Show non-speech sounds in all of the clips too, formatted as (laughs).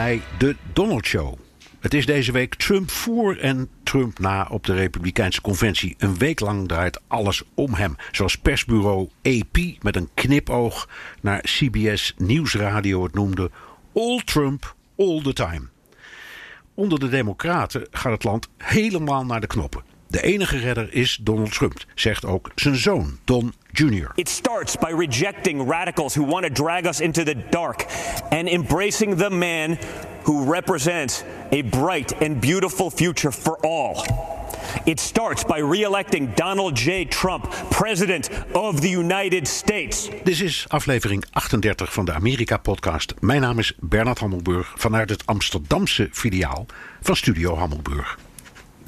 Bij de Donald Show. Het is deze week Trump voor en Trump na op de Republikeinse conventie. Een week lang draait alles om hem. Zoals persbureau AP met een knipoog naar CBS Nieuwsradio het noemde. All Trump, all the time. Onder de Democraten gaat het land helemaal naar de knoppen. De enige redder is Donald Trump, zegt ook zijn zoon Don Jr. It starts by rejecting radicals who want to drag us into the dark and embracing the man who represents a bright and beautiful future for all. It starts by re-electing Donald J. Trump, President of the United States. Dit is aflevering 38 van de Amerika-podcast. Mijn naam is Bernard Hammelburg vanuit het Amsterdamse filiaal van Studio Hammelburg.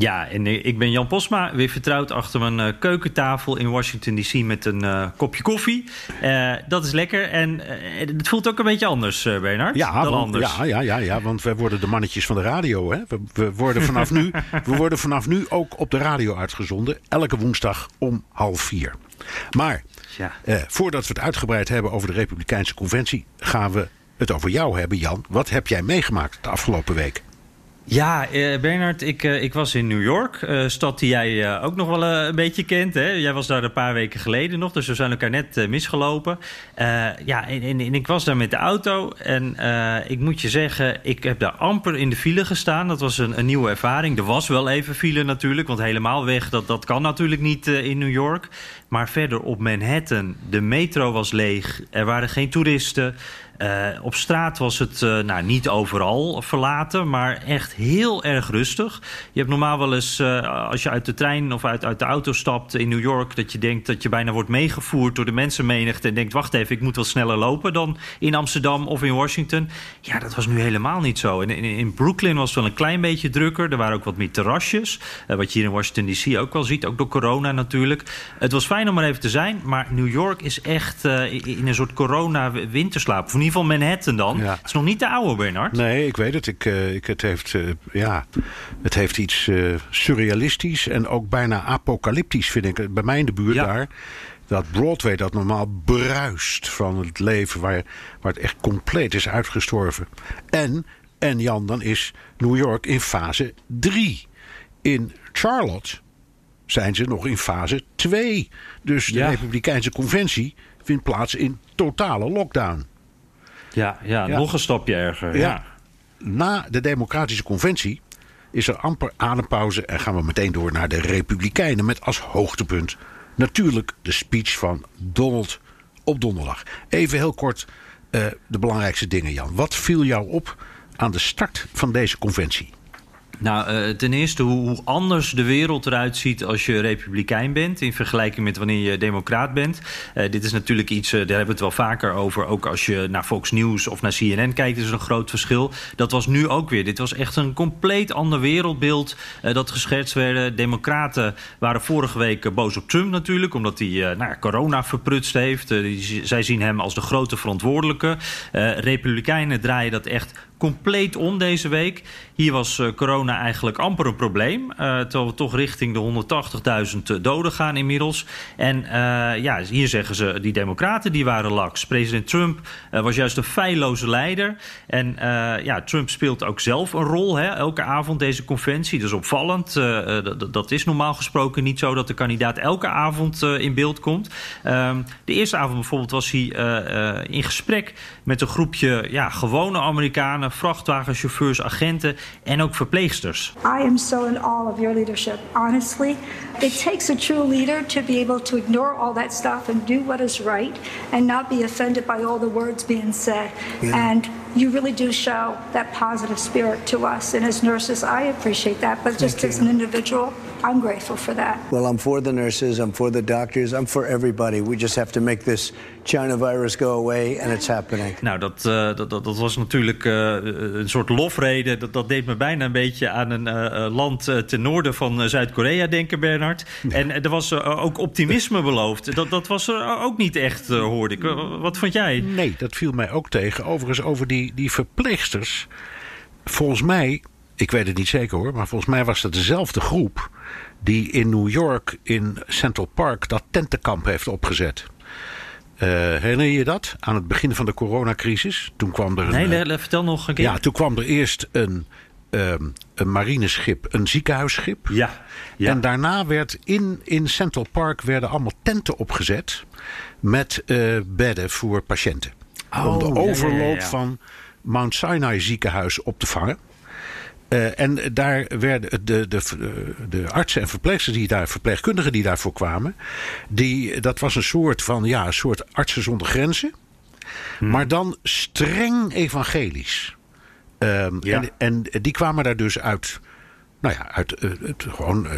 Ja, en eh, ik ben Jan Posma, weer vertrouwd achter mijn uh, keukentafel in Washington DC met een uh, kopje koffie. Uh, dat is lekker en het voelt ook een beetje anders, Bernard, ja, dan want, anders. Ja, ja, ja, ja, want we worden de mannetjes van de radio. Hè? We, we, worden vanaf nu, (laughs) we worden vanaf nu ook op de radio uitgezonden, elke woensdag om half vier. Maar ja. voordat we het uitgebreid hebben over de Republikeinse Conventie, gaan we het over jou hebben, Jan. Wat heb jij meegemaakt de afgelopen week? Ja, eh, Bernard, ik, eh, ik was in New York. Uh, stad die jij ook nog wel een beetje kent. Hè? Jij was daar een paar weken geleden nog, dus we zijn elkaar net misgelopen. ja, en, ik was daar met de auto. En ik moet je zeggen, ik heb daar amper in de file gestaan. Dat was een, een nieuwe ervaring. Er was wel even file natuurlijk, want helemaal weg, dat, dat kan natuurlijk niet in New York. Maar verder op Manhattan, de metro was leeg. Er waren geen toeristen. Uh, op straat was het uh, nou, niet overal verlaten, maar echt heel erg rustig. Je hebt normaal wel eens, uh, als je uit de trein of uit, uit de auto stapt in New York, dat je denkt dat je bijna wordt meegevoerd door de mensenmenigte en denkt: wacht even, ik moet wel sneller lopen dan in Amsterdam of in Washington. Ja, dat was nu helemaal niet zo. En in, in Brooklyn was het wel een klein beetje drukker. Er waren ook wat meer terrasjes, wat je hier in Washington DC ook wel ziet, ook door corona natuurlijk. Het was fijn om er even te zijn, maar New York is echt in een soort corona-winterslaap. Of in ieder geval Manhattan dan. Ja. Het is nog niet de oude, Bernard. Nee, ik weet het. Ik, uh, ik, het, heeft, uh, ja, het heeft iets surrealistisch en ook bijna apocalyptisch, vind ik. Bij mij in de buurt Ja. daar. Dat Broadway dat normaal bruist van het leven, waar, waar het echt compleet is uitgestorven. En, en Jan, dan is New York in fase 3. In Charlotte zijn ze nog in fase 2. Dus de Ja. Republikeinse Conventie vindt plaats in totale lockdown. Ja, ja, Ja. nog een stapje erger. Ja. Ja. Na de Democratische Conventie is er amper adempauze en gaan we meteen door naar de Republikeinen met als hoogtepunt natuurlijk de speech van Donald op donderdag. Even heel kort eh, de belangrijkste dingen, Jan. Wat viel jou op aan de start van deze conventie? Nou, eh, ten eerste hoe, anders de wereld eruit ziet als je republikein bent... in vergelijking met wanneer je democraat bent. Eh, dit is natuurlijk iets, eh, daar hebben we het wel vaker over... ook als je naar Fox News of naar CNN kijkt, is er een groot verschil. Dat was nu ook weer. Dit was echt een compleet ander wereldbeeld dat geschetst werd. Democraten waren vorige week boos op Trump natuurlijk... omdat hij nou, corona verprutst heeft. Zij zien hem als de grote verantwoordelijke. Republikeinen draaien dat echt compleet om deze week. Hier was eh, corona eigenlijk amper een probleem. eh, terwijl we toch richting de 180.000 doden gaan inmiddels. En eh, ja, hier zeggen ze, die democraten die waren laks. President Trump eh, was juist een feilloze leider. En eh, ja, Trump speelt ook zelf een rol. Hè? Elke avond deze conventie. Dat is opvallend. Eh, eh, dat- is normaal gesproken niet zo dat de kandidaat elke avond eh, in beeld komt. Ehm, de eerste avond bijvoorbeeld was hij eh, eh, in gesprek met een groepje ja, gewone Amerikanen, vrachtwagenchauffeurs, agenten en ook verpleegsters. I am so in awe of your leadership. Honestly, it takes a true leader to be able to ignore all that stuff and do what is right and not be offended by all the words being said. And you really do show that positive spirit to us. And as nurses, I appreciate that. But just as an individual, I'm grateful for that. Well, I'm for the nurses, I'm for the doctors, I'm for everybody. We just have to make this China virus go away and it's happening. Nou, dat, uh, dat, dat, was natuurlijk uh, een soort lofrede. Dat, dat deed me bijna een beetje aan een uh, land ten noorden van Zuid-Korea denken, Bernard. Ja. En er was ook optimisme beloofd. Dat, dat was er ook niet echt, hoorde ik. Wat vond jij? Nee, dat viel mij ook tegen. Overigens over die, die verpleegsters. Volgens mij ik weet het niet zeker hoor, maar volgens mij was het dezelfde groep die in New York in Central Park dat tentenkamp heeft opgezet. Uh, herinner je dat? Aan het begin van de coronacrisis. Toen kwam er een. Nee, uh, vertel nog een keer. Ja, toen kwam er eerst een, um, een marineschip, een ziekenhuisschip. Ja, ja. En daarna werd in, in Central Park werden allemaal tenten opgezet met uh, bedden voor patiënten. Oh, om de overloop ja, ja, van Mount Sinai ziekenhuis op te vangen. Uh, en daar werden de, de, de artsen en verpleegsters die daar, verpleegkundigen die daarvoor kwamen, die, dat was een soort van ja, een soort artsen zonder grenzen, hmm. maar dan streng evangelisch. Um, ja. en, en die kwamen daar dus uit. Nou ja, uit, uh, uit gewoon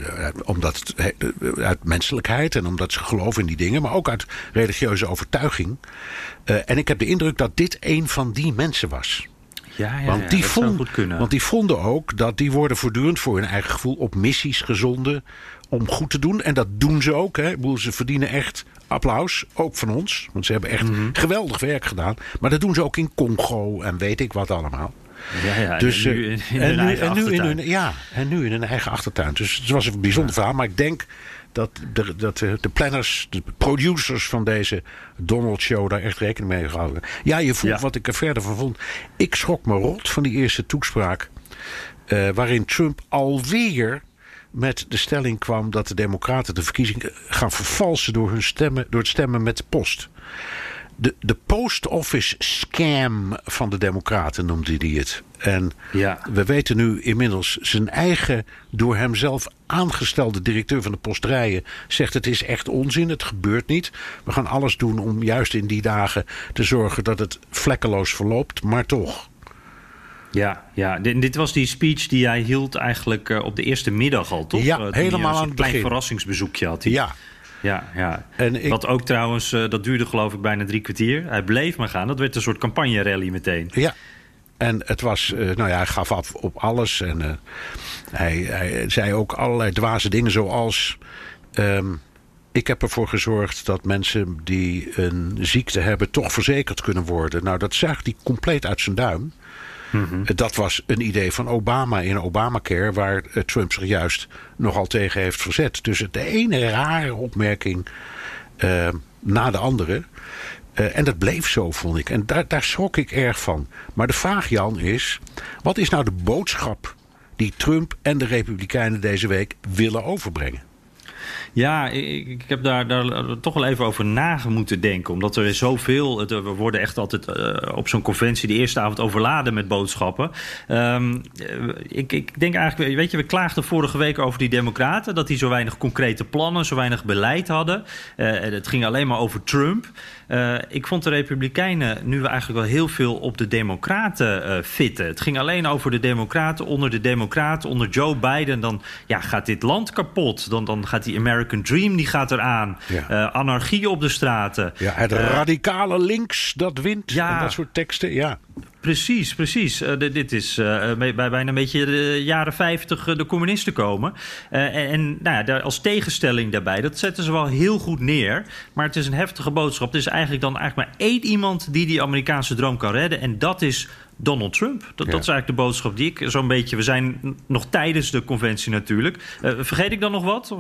omdat het, uit menselijkheid en omdat ze geloven in die dingen, maar ook uit religieuze overtuiging. en ik heb de indruk dat dit een van die mensen was. Ja, ja, want, die ja, vond, goed kunnen. want die vonden ook dat die worden voortdurend voor hun eigen gevoel op missies gezonden om goed te doen. En dat doen ze ook. Hè. Bedoel, ze verdienen echt applaus, ook van ons. Want ze hebben echt Mhm. geweldig werk gedaan. Maar dat doen ze ook in Congo en weet ik wat allemaal. Ja, ja, Dus, en eh, nu in, en hun eigen en achtertuin. ja, en nu in hun eigen achtertuin. Dus het was een bijzonder verhaal. Maar ik denk dat de, dat de, de planners, de producers van deze Donald Show daar echt rekening mee gehouden. Ja, je voelt Ja. wat ik er verder van vond. Ik schrok me rot van die eerste toespraak. eh, waarin Trump alweer met de stelling kwam dat de Democraten de verkiezingen gaan vervalsen door, hun stemmen, door het stemmen met de post. De, de post office scam van de Democraten noemde hij het. En Ja. we weten nu inmiddels zijn eigen door hemzelf aangestelde directeur van de posterijen zegt het is echt onzin, het gebeurt niet. We gaan alles doen om juist in die dagen te zorgen dat het vlekkeloos verloopt, maar toch. Ja, ja. Dit, dit was die speech die hij hield eigenlijk eh, op de eerste middag al, toch? Ja, Eh, toen helemaal een aan het klein begin. verrassingsbezoekje had. hij. Ja, Ja, ja. En ik- Wat ook trouwens, eh, dat duurde geloof ik bijna drie kwartier. Hij bleef maar gaan. Dat werd een soort campagne-rally meteen. Ja. En het was, eh, nou ja, hij gaf af op alles. En eh, hij, hij zei ook allerlei dwaze dingen zoals... ehm, ik heb ervoor gezorgd dat mensen die een ziekte hebben... toch verzekerd kunnen worden. Nou, dat zuigt hij compleet uit zijn duim. Eh, Dat was een idee van Obama in Obamacare... waar eh, Trump zich juist nogal tegen heeft verzet. Dus de ene rare opmerking eh, na de andere... En dat bleef zo, vond ik. En daar, daar schrok ik erg van. Maar de vraag, Jan, is: wat is nou de boodschap die Trump en de Republikeinen deze week willen overbrengen? Ja, ik, ik heb daar, daar toch wel even over na moeten denken. Omdat er zoveel. het- We worden echt altijd eh, op zo'n conventie de eerste avond overladen met boodschappen. Ehm, eh, ik, ik denk eigenlijk, weet je, we klaagden vorige week over die Democraten. Dat die zo weinig concrete plannen, zo weinig beleid hadden. Eh, en het ging alleen maar over Trump. Eh, ik vond de Republikeinen nu eigenlijk wel heel veel op de Democraten eh, fitten. Het ging alleen over de Democraten. Onder de Democraten, onder Joe Biden, dan ja, gaat dit land kapot. Dan, dan gaat die American Dream die gaat eraan. Ja. Eh, anarchie op de straten. Ja, het radicale links dat wint. ja. En dat soort teksten. Ja. Precies, precies. Eh, dit- dit is eh, bij, bij bijna een beetje de jaren 50 de communisten komen. Eh, en en nou ja, als tegenstelling daarbij, dat zetten ze wel heel goed neer. Maar het is een heftige boodschap. Het is eigenlijk dan eigenlijk maar één iemand die die Amerikaanse droom kan redden. En dat is Donald Trump. Dat, Ja. dat is eigenlijk de boodschap die ik zo'n beetje... We zijn nog tijdens de conventie natuurlijk. Eh, vergeet ik dan nog wat?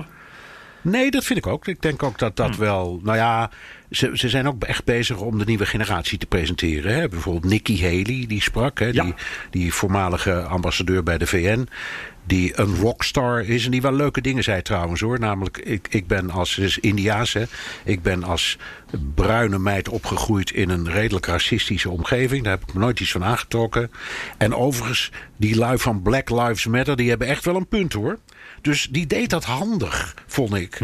Nee, dat vind ik ook. Ik denk ook dat dat wel. Nou ja, ze, ze zijn ook echt bezig om de nieuwe generatie te presenteren. Hè. Bijvoorbeeld Nikki Haley, die sprak. Hè, Ja. die, die voormalige ambassadeur bij de VN. Die een rockstar is. En die wel leuke dingen zei trouwens hoor. Namelijk, ik, ik ben als. Is Indiaas hè. Ik ben als bruine meid opgegroeid in een redelijk racistische omgeving. Daar heb ik me nooit iets van aangetrokken. En overigens, die lui van Black Lives Matter. die hebben echt wel een punt hoor. Dus die deed dat handig, vond ik.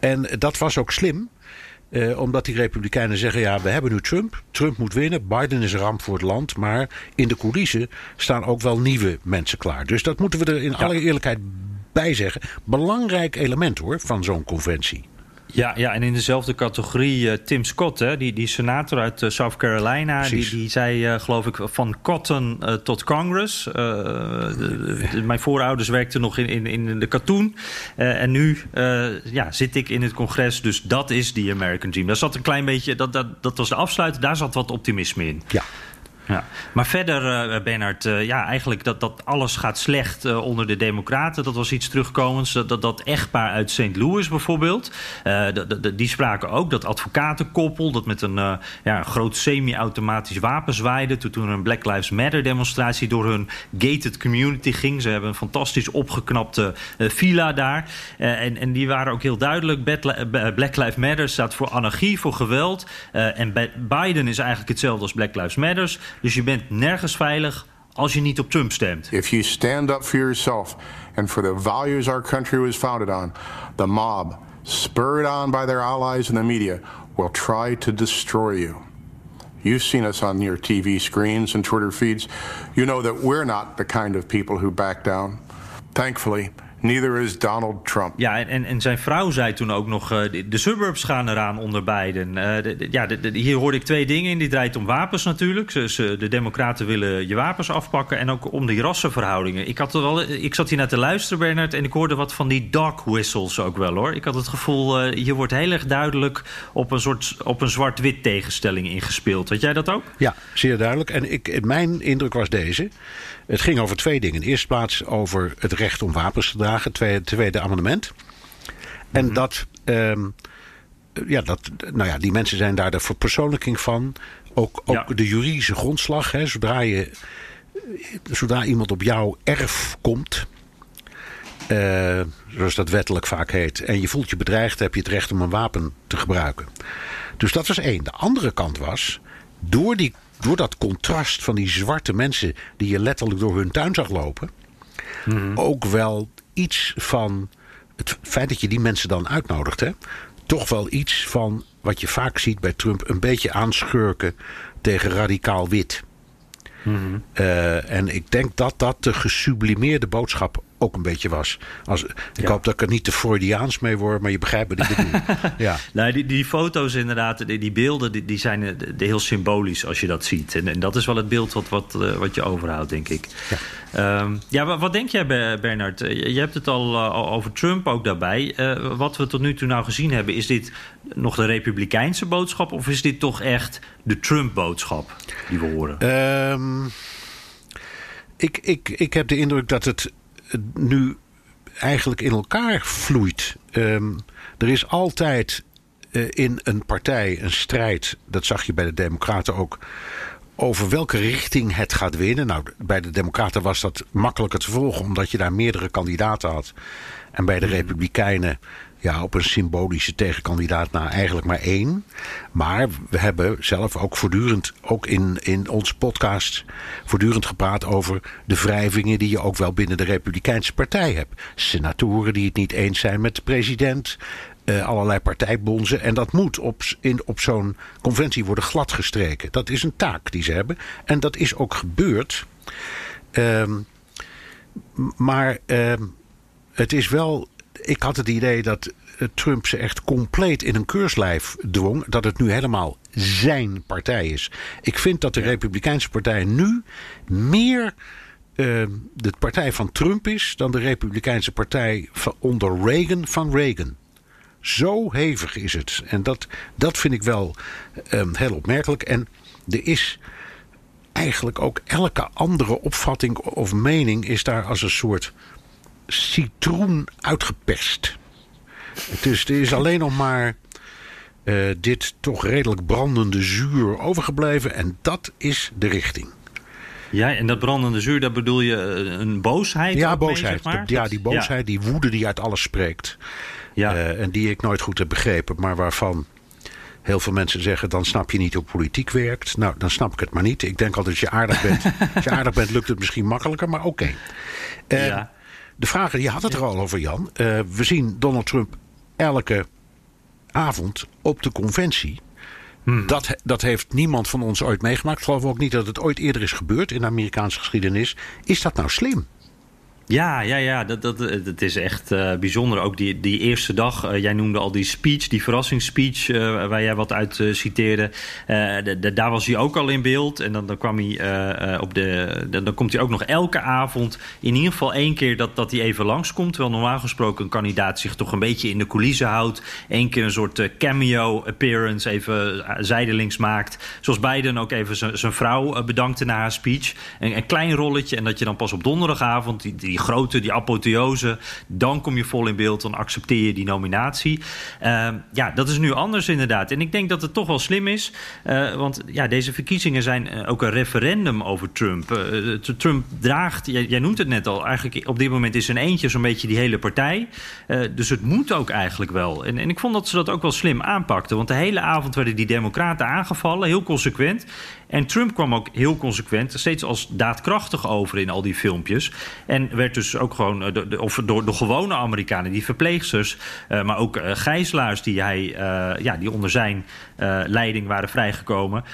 En dat was ook slim. Eh, omdat die Republikeinen zeggen: ja, we hebben nu Trump. Trump moet winnen. Biden is een ramp voor het land. Maar in de coulissen staan ook wel nieuwe mensen klaar. Dus dat moeten we er in alle eerlijkheid bijzeggen, belangrijk element hoor van zo'n conventie. Ja, ja, en in dezelfde categorie uh, Tim Scott, hè, die, die senator uit uh, South Carolina, die, die zei, uh, geloof ik, van cotton tot Congress. De, de, mijn voorouders werkten nog in, in, in de katoen. en nu ja, zit ik in het congres, dus dat is die American Dream. Daar zat een klein beetje, dat, dat, dat was de afsluiter, daar zat wat optimisme in. Ja. Ja. Maar verder, uh, Bernard, uh, ja, eigenlijk dat, dat alles gaat slecht uh, onder de Democraten. Dat was iets terugkomends. Dat, dat, echtpaar uit St. Louis bijvoorbeeld. die spraken ook dat advocatenkoppel. dat met een ja, groot semi-automatisch wapen zwaaide. Toen, toen een Black Lives Matter demonstratie door hun gated community ging. Ze hebben een fantastisch opgeknapte villa daar. en, en die waren ook heel duidelijk. Black Lives Matter staat voor anarchie, voor geweld. en Biden is eigenlijk hetzelfde als Black Lives Matter. Dus je bent nergens veilig als je niet op Trump stemt. If you stand up for yourself and for the values our country was founded on, the mob, spurred on by their allies in the media, will try to destroy you. You've seen us on your TV screens and Twitter feeds. You know that we're not the kind of people who back down. Thankfully, Neither is Donald Trump. Ja, en, en zijn vrouw zei toen ook nog... Uh, de, de, suburbs gaan eraan onder Biden. Uh, de, ja, hier hoorde ik twee dingen in. Die draait om wapens natuurlijk. Ze, de democraten willen je wapens afpakken. En ook om die rassenverhoudingen. Ik, had er wel, ik zat hier naar te luisteren, Bernard... en ik hoorde wat van die dog whistles ook wel, hoor. Ik had het gevoel, uh, hier wordt heel erg duidelijk... op een soort op een zwart-wit tegenstelling ingespeeld. Had jij dat ook? Ja, zeer duidelijk. En ik, mijn indruk was deze... Het ging over twee dingen. In de eerste plaats over het recht om wapens te dragen. Het tweede, amendement. En mhm. dat, um, ja, dat, nou ja, die mensen zijn daar de verpersoonlijking van. Ook, ook de juridische grondslag. Hè, zodra, je, zodra iemand op jouw erf komt. Uh, zoals dat wettelijk vaak heet. En je voelt je bedreigd, heb je het recht om een wapen te gebruiken. Dus dat was één. De andere kant was. Door die door dat contrast van die zwarte mensen die je letterlijk door hun tuin zag lopen, mhm. ook wel iets van het feit dat je die mensen dan uitnodigt, hè, toch wel iets van wat je vaak ziet bij Trump, een beetje aanschurken tegen radicaal wit. Mhm. Uh, en ik denk dat dat de gesublimeerde boodschap ook een beetje was. Als, ik hoop dat ik er niet te Freudiaans mee word, maar je begrijpt wat ik bedoel. (laughs) ja. Nou, die, die foto's inderdaad, die, die beelden, die, die zijn de, de heel symbolisch als je dat ziet. En, en, dat is wel het beeld wat, wat, uh, wat je overhoudt, denk ik. Ja, um, ja wat, wat, denk jij, Bernard? Je hebt het al uh, over Trump ook daarbij. Uh, wat we tot nu toe nou gezien hebben, is dit nog de republikeinse boodschap... of is dit toch echt de Trump-boodschap die we horen? Um, ik, ik, ik heb de indruk dat het nu eigenlijk in elkaar vloeit. Um, er is altijd uh, in een partij een strijd, dat zag je bij de Democraten ook, over welke richting het gaat winnen. Nou, bij de Democraten was dat makkelijker te volgen, omdat je daar meerdere kandidaten had. En bij de hmm. Republikeinen ja, op een symbolische tegenkandidaat na eigenlijk maar één. Maar we hebben zelf ook voortdurend, ook in, in onze podcast, voortdurend gepraat over de wrijvingen die je ook wel binnen de Republikeinse Partij hebt. Senatoren die het niet eens zijn met de president. Uh, allerlei partijbonzen. En dat moet op, in, op zo'n conventie worden gladgestreken. Dat is een taak die ze hebben. En dat is ook gebeurd. Um, maar um, het is wel ik had het idee dat eh, Trump ze echt compleet in een keurslijf dwong. Dat het nu helemaal zijn partij is. Ik vind dat de Republikeinse Partij nu meer uh, de partij van Trump is dan de Republikeinse Partij van, onder Reagan van Reagan. Zo hevig is het. En dat, dat vind ik wel um, heel opmerkelijk. En er is eigenlijk ook elke andere opvatting of mening is daar als een soort citroen uitgeperst. Dus er is alleen nog maar uh, dit toch redelijk brandende zuur overgebleven. En dat is de richting. Ja, en dat brandende zuur, daar bedoel je eh, een boosheid? Ja, boosheid. Mee, zeg maar? Ja, die boosheid, die woede die uit alles spreekt. Ja. Uh, en die ik nooit goed heb begrepen, maar waarvan heel veel mensen zeggen... dan snap je niet hoe politiek werkt. Nou, dan snap ik het maar niet. Ik denk altijd, als je aardig bent, (laughs) als je aardig bent lukt het misschien makkelijker, maar oké. Okay. ja. De vraag, je had het er al over, Jan. Uh, we zien Donald Trump elke avond op de conventie. Hmm. Dat, dat heeft niemand van ons ooit meegemaakt. Ik geloof ook niet dat het ooit eerder is gebeurd in de Amerikaanse geschiedenis. Is dat nou slim? Ja, ja, ja, dat, dat, dat is echt uh, bijzonder. Ook die, die eerste dag, uh, jij noemde al die speech, die verrassingsspeech, uh, waar jij wat uit citeerde. De, de, daar was hij ook al in beeld. En dan, dan kwam hij op de. Dan, dan komt hij ook nog elke avond. In ieder geval één keer dat, dat hij even langskomt. Terwijl normaal gesproken een kandidaat zich toch een beetje in de coulissen houdt. Eén keer een soort cameo appearance, even zijdelings maakt. Zoals Biden ook even zijn vrouw bedankte na haar speech. Een, een klein rolletje. En dat je dan pas op donderdagavond die, die die grote, die apotheose. Dan kom je vol in beeld, dan accepteer je die nominatie. Uh, ja, dat is nu anders inderdaad. En ik denk dat het toch wel slim is. Uh, want ja, deze verkiezingen zijn eh, ook een referendum over Trump. Uh, Trump draagt, jij, jij, noemt het net al, eigenlijk op dit moment is een eentje zo'n beetje die hele partij. dus het moet ook eigenlijk wel. En, en ik vond dat ze dat ook wel slim aanpakten. Want de hele avond werden die democraten aangevallen, heel consequent. En Trump kwam ook heel consequent, steeds als daadkrachtig over in al die filmpjes. En werd dus ook gewoon eh, de, of door de gewone Amerikanen, die verpleegsters, uh, maar ook uh, gijzelaars die, hij, ja, die onder zijn leiding waren vrijgekomen,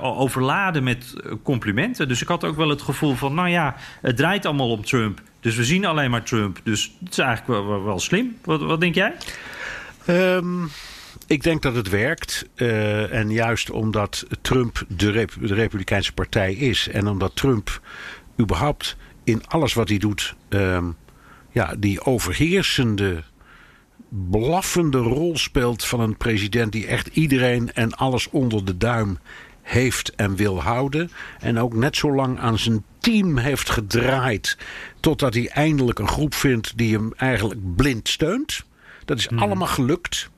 overladen met complimenten. Dus ik had ook wel het gevoel van, nou ja, het draait allemaal om Trump. Dus we zien alleen maar Trump. Dus het is eigenlijk wel, wel, wel slim. Wat, wat denk jij? Um... Ik denk dat het werkt. Uh, en juist omdat Trump de, Rep de, Republikeinse partij is. En omdat Trump überhaupt in alles wat hij doet. Uh, ja, die overheersende. blaffende rol speelt van een president die echt iedereen en alles onder de duim heeft en wil houden. En ook net zo lang aan zijn team heeft gedraaid. Totdat hij eindelijk een groep vindt die hem eigenlijk blind steunt. Dat is mm. allemaal gelukt.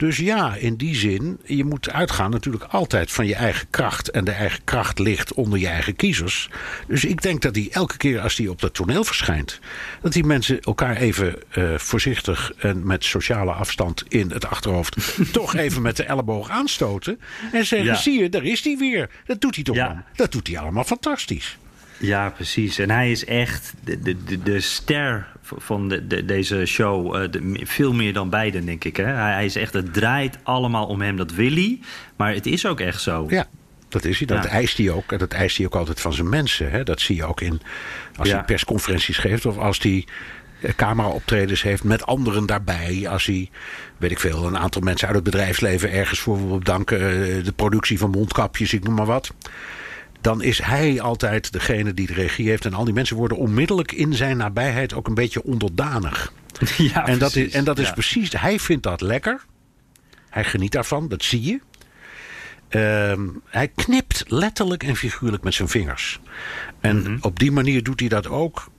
Dus ja, in die zin, je moet uitgaan natuurlijk altijd van je eigen kracht. En de eigen kracht ligt onder je eigen kiezers. Dus ik denk dat hij elke keer als hij op dat toneel verschijnt, dat die mensen elkaar even uh, voorzichtig en met sociale afstand in het achterhoofd (laughs) toch even met de elleboog aanstoten. En zeggen: ja. zie je, daar is hij weer. Dat doet hij toch ja. Dat doet hij allemaal fantastisch. Ja, precies. En hij is echt de, de, de ster van de, de, deze show. Uh, de, veel meer dan beiden, denk ik. Hè? Hij, hij, is echt, het draait allemaal om hem, dat wil hij. Maar het is ook echt zo. Ja. Dat is hij. Dat ja. eist hij ook. En dat eist hij ook altijd van zijn mensen. Hè? Dat zie je ook in als ja. hij persconferenties geeft. Of als hij cameraoptredens heeft met anderen daarbij. Als hij, weet ik veel, een aantal mensen uit het bedrijfsleven ergens voor wil bedanken. De productie van mondkapjes, ik noem maar wat dan is hij altijd degene die de regie heeft. En al die mensen worden onmiddellijk in zijn nabijheid ook een beetje onderdanig. (laughs) Ja, en dat is, en dat is ja. precies, hij vindt dat lekker. Hij geniet daarvan, dat zie je. Um, hij knipt letterlijk en figuurlijk met zijn vingers. En mm -hmm. op die manier doet hij dat ook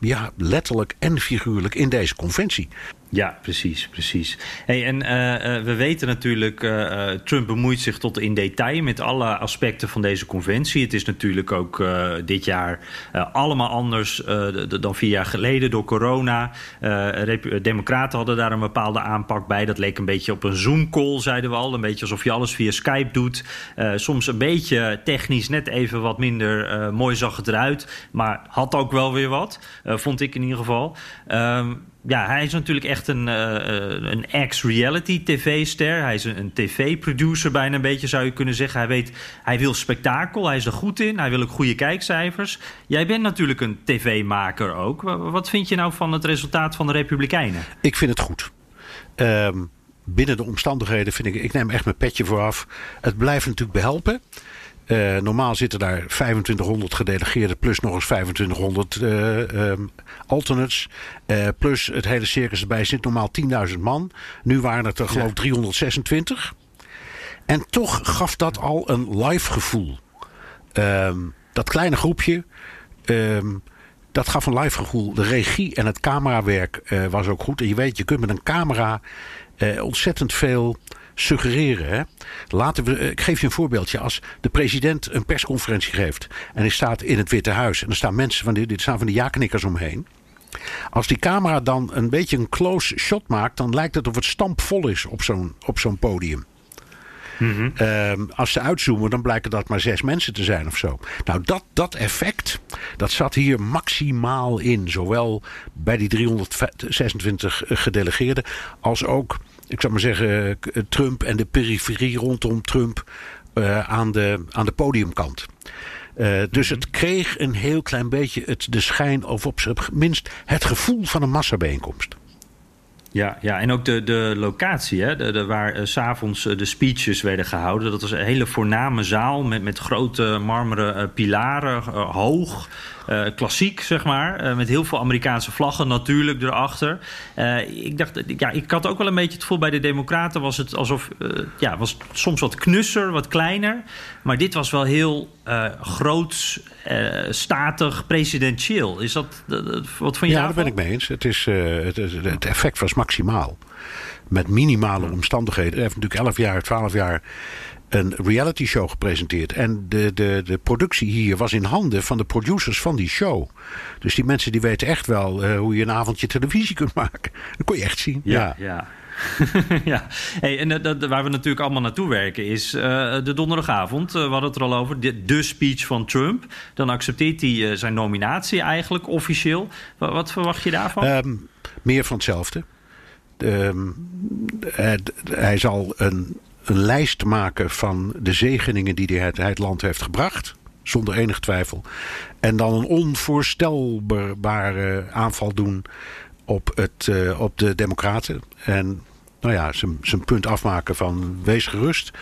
ja, letterlijk en figuurlijk in deze conventie. Ja, precies, precies. Hey, en uh, uh, we weten natuurlijk, uh, Trump bemoeit zich tot in detail met alle aspecten van deze conventie. Het is natuurlijk ook dit jaar allemaal anders dan vier jaar geleden door corona. Democraten hadden daar een bepaalde aanpak bij. Dat leek een beetje op een Zoom-call, zeiden we al. Een beetje alsof je alles via Skype doet. soms een beetje technisch, net even wat minder mooi zag het eruit. Maar had ook wel weer wat, vond ik in ieder geval. Um, ja, hij is natuurlijk echt een, uh, een ex-reality tv-ster. Hij is een, een tv-producer bijna een beetje, zou je kunnen zeggen. Hij, weet, hij wil spektakel, hij is er goed in. Hij wil ook goede kijkcijfers. Jij bent natuurlijk een tv-maker ook. Wat vind je nou van het resultaat van de Republikeinen? Ik vind het goed. Um, binnen de omstandigheden vind ik... Ik neem echt mijn petje vooraf. Het blijft natuurlijk behelpen. Uh, normaal zitten daar 2500 gedelegeerden plus nog eens 2500 uh, um, alternates. Uh, plus het hele circus erbij zit normaal 10.000 man. Nu waren het er geloof ik 326. En toch gaf dat al een live gevoel. Um, dat kleine groepje, um, dat gaf een live gevoel. De regie en het camerawerk was ook goed. En je weet, je kunt met een camera ontzettend veel suggereren. Hè? Laten we, ik geef je een voorbeeldje. Als de president een persconferentie geeft en hij staat in het Witte Huis en er staan mensen van die, dit staan van die ja-knikkers omheen. Als die camera dan een beetje een close shot maakt, dan lijkt het of het stampvol is op zo'n op zo'n podium. Mm -hmm. um, als ze uitzoomen, dan blijken dat maar zes mensen te zijn of zo. Nou, dat, dat effect, dat zat hier maximaal in. Zowel bij die 326 gedelegeerden als ook ik zou maar zeggen, Trump en de periferie rondom Trump uh, aan, de, aan de podiumkant. Uh, dus het kreeg een heel klein beetje het, de schijn, of op zijn minst het gevoel van een massabijeenkomst. Ja, ja, en ook de, de locatie, hè, de, de, waar uh, s'avonds de speeches werden gehouden. Dat was een hele voorname zaal met, met grote marmeren pilaren, hoog. Uh, klassiek, zeg maar. Uh, met heel veel Amerikaanse vlaggen natuurlijk erachter. Uh, ik dacht, ja, ik had ook wel een beetje het gevoel bij de Democraten was het alsof, ja, was soms wat knusser, wat kleiner. Maar dit was wel heel groot, statig, presidentieel. Is dat, wat van je Ja, daar ben ik mee eens. Het, is, het, het effect was maximaal. Met minimale omstandigheden. Hij heeft natuurlijk 11 jaar, 12 jaar een reality show gepresenteerd. En de, de, de productie hier was in handen van de producers van die show. Dus die mensen die weten echt wel uh, hoe je een avondje televisie kunt maken. Dat kon je echt zien. Ja, ja. ja. (laughs) ja, hey, en dat, waar we natuurlijk allemaal naartoe werken is uh, de donderdagavond. Uh, we hadden het er al over. De, de speech van Trump. Dan accepteert hij uh, zijn nominatie eigenlijk officieel. Wat, wat verwacht je daarvan? Um, meer van hetzelfde. Um, hij zal een een lijst maken van de zegeningen die hij het land heeft gebracht. Zonder enig twijfel. En dan een onvoorstelbare aanval doen op, het, uh, op de Democraten. En nou ja, zijn punt afmaken van wees gerust.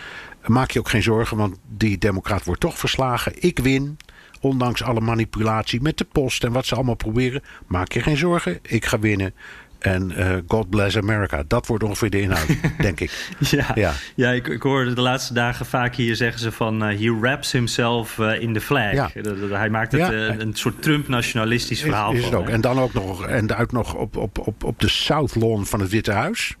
Maak je ook geen zorgen, want die Democrat wordt toch verslagen. Ik win. Ondanks alle manipulatie met de post en wat ze allemaal proberen. Maak je geen zorgen. Ik ga winnen. En uh, God bless America. Dat wordt ongeveer de inhoud, (laughs) denk ik. Ja, ja. ja ik, ik hoorde de laatste dagen vaak hier zeggen ze van... Uh, he wraps himself uh, in the flag. Ja. hij maakt het ja. een soort Trump-nationalistisch verhaal is, is van. Ook. En dan ook nog, en uit nog op, op, op, op de South Lawn van het Witte Huis.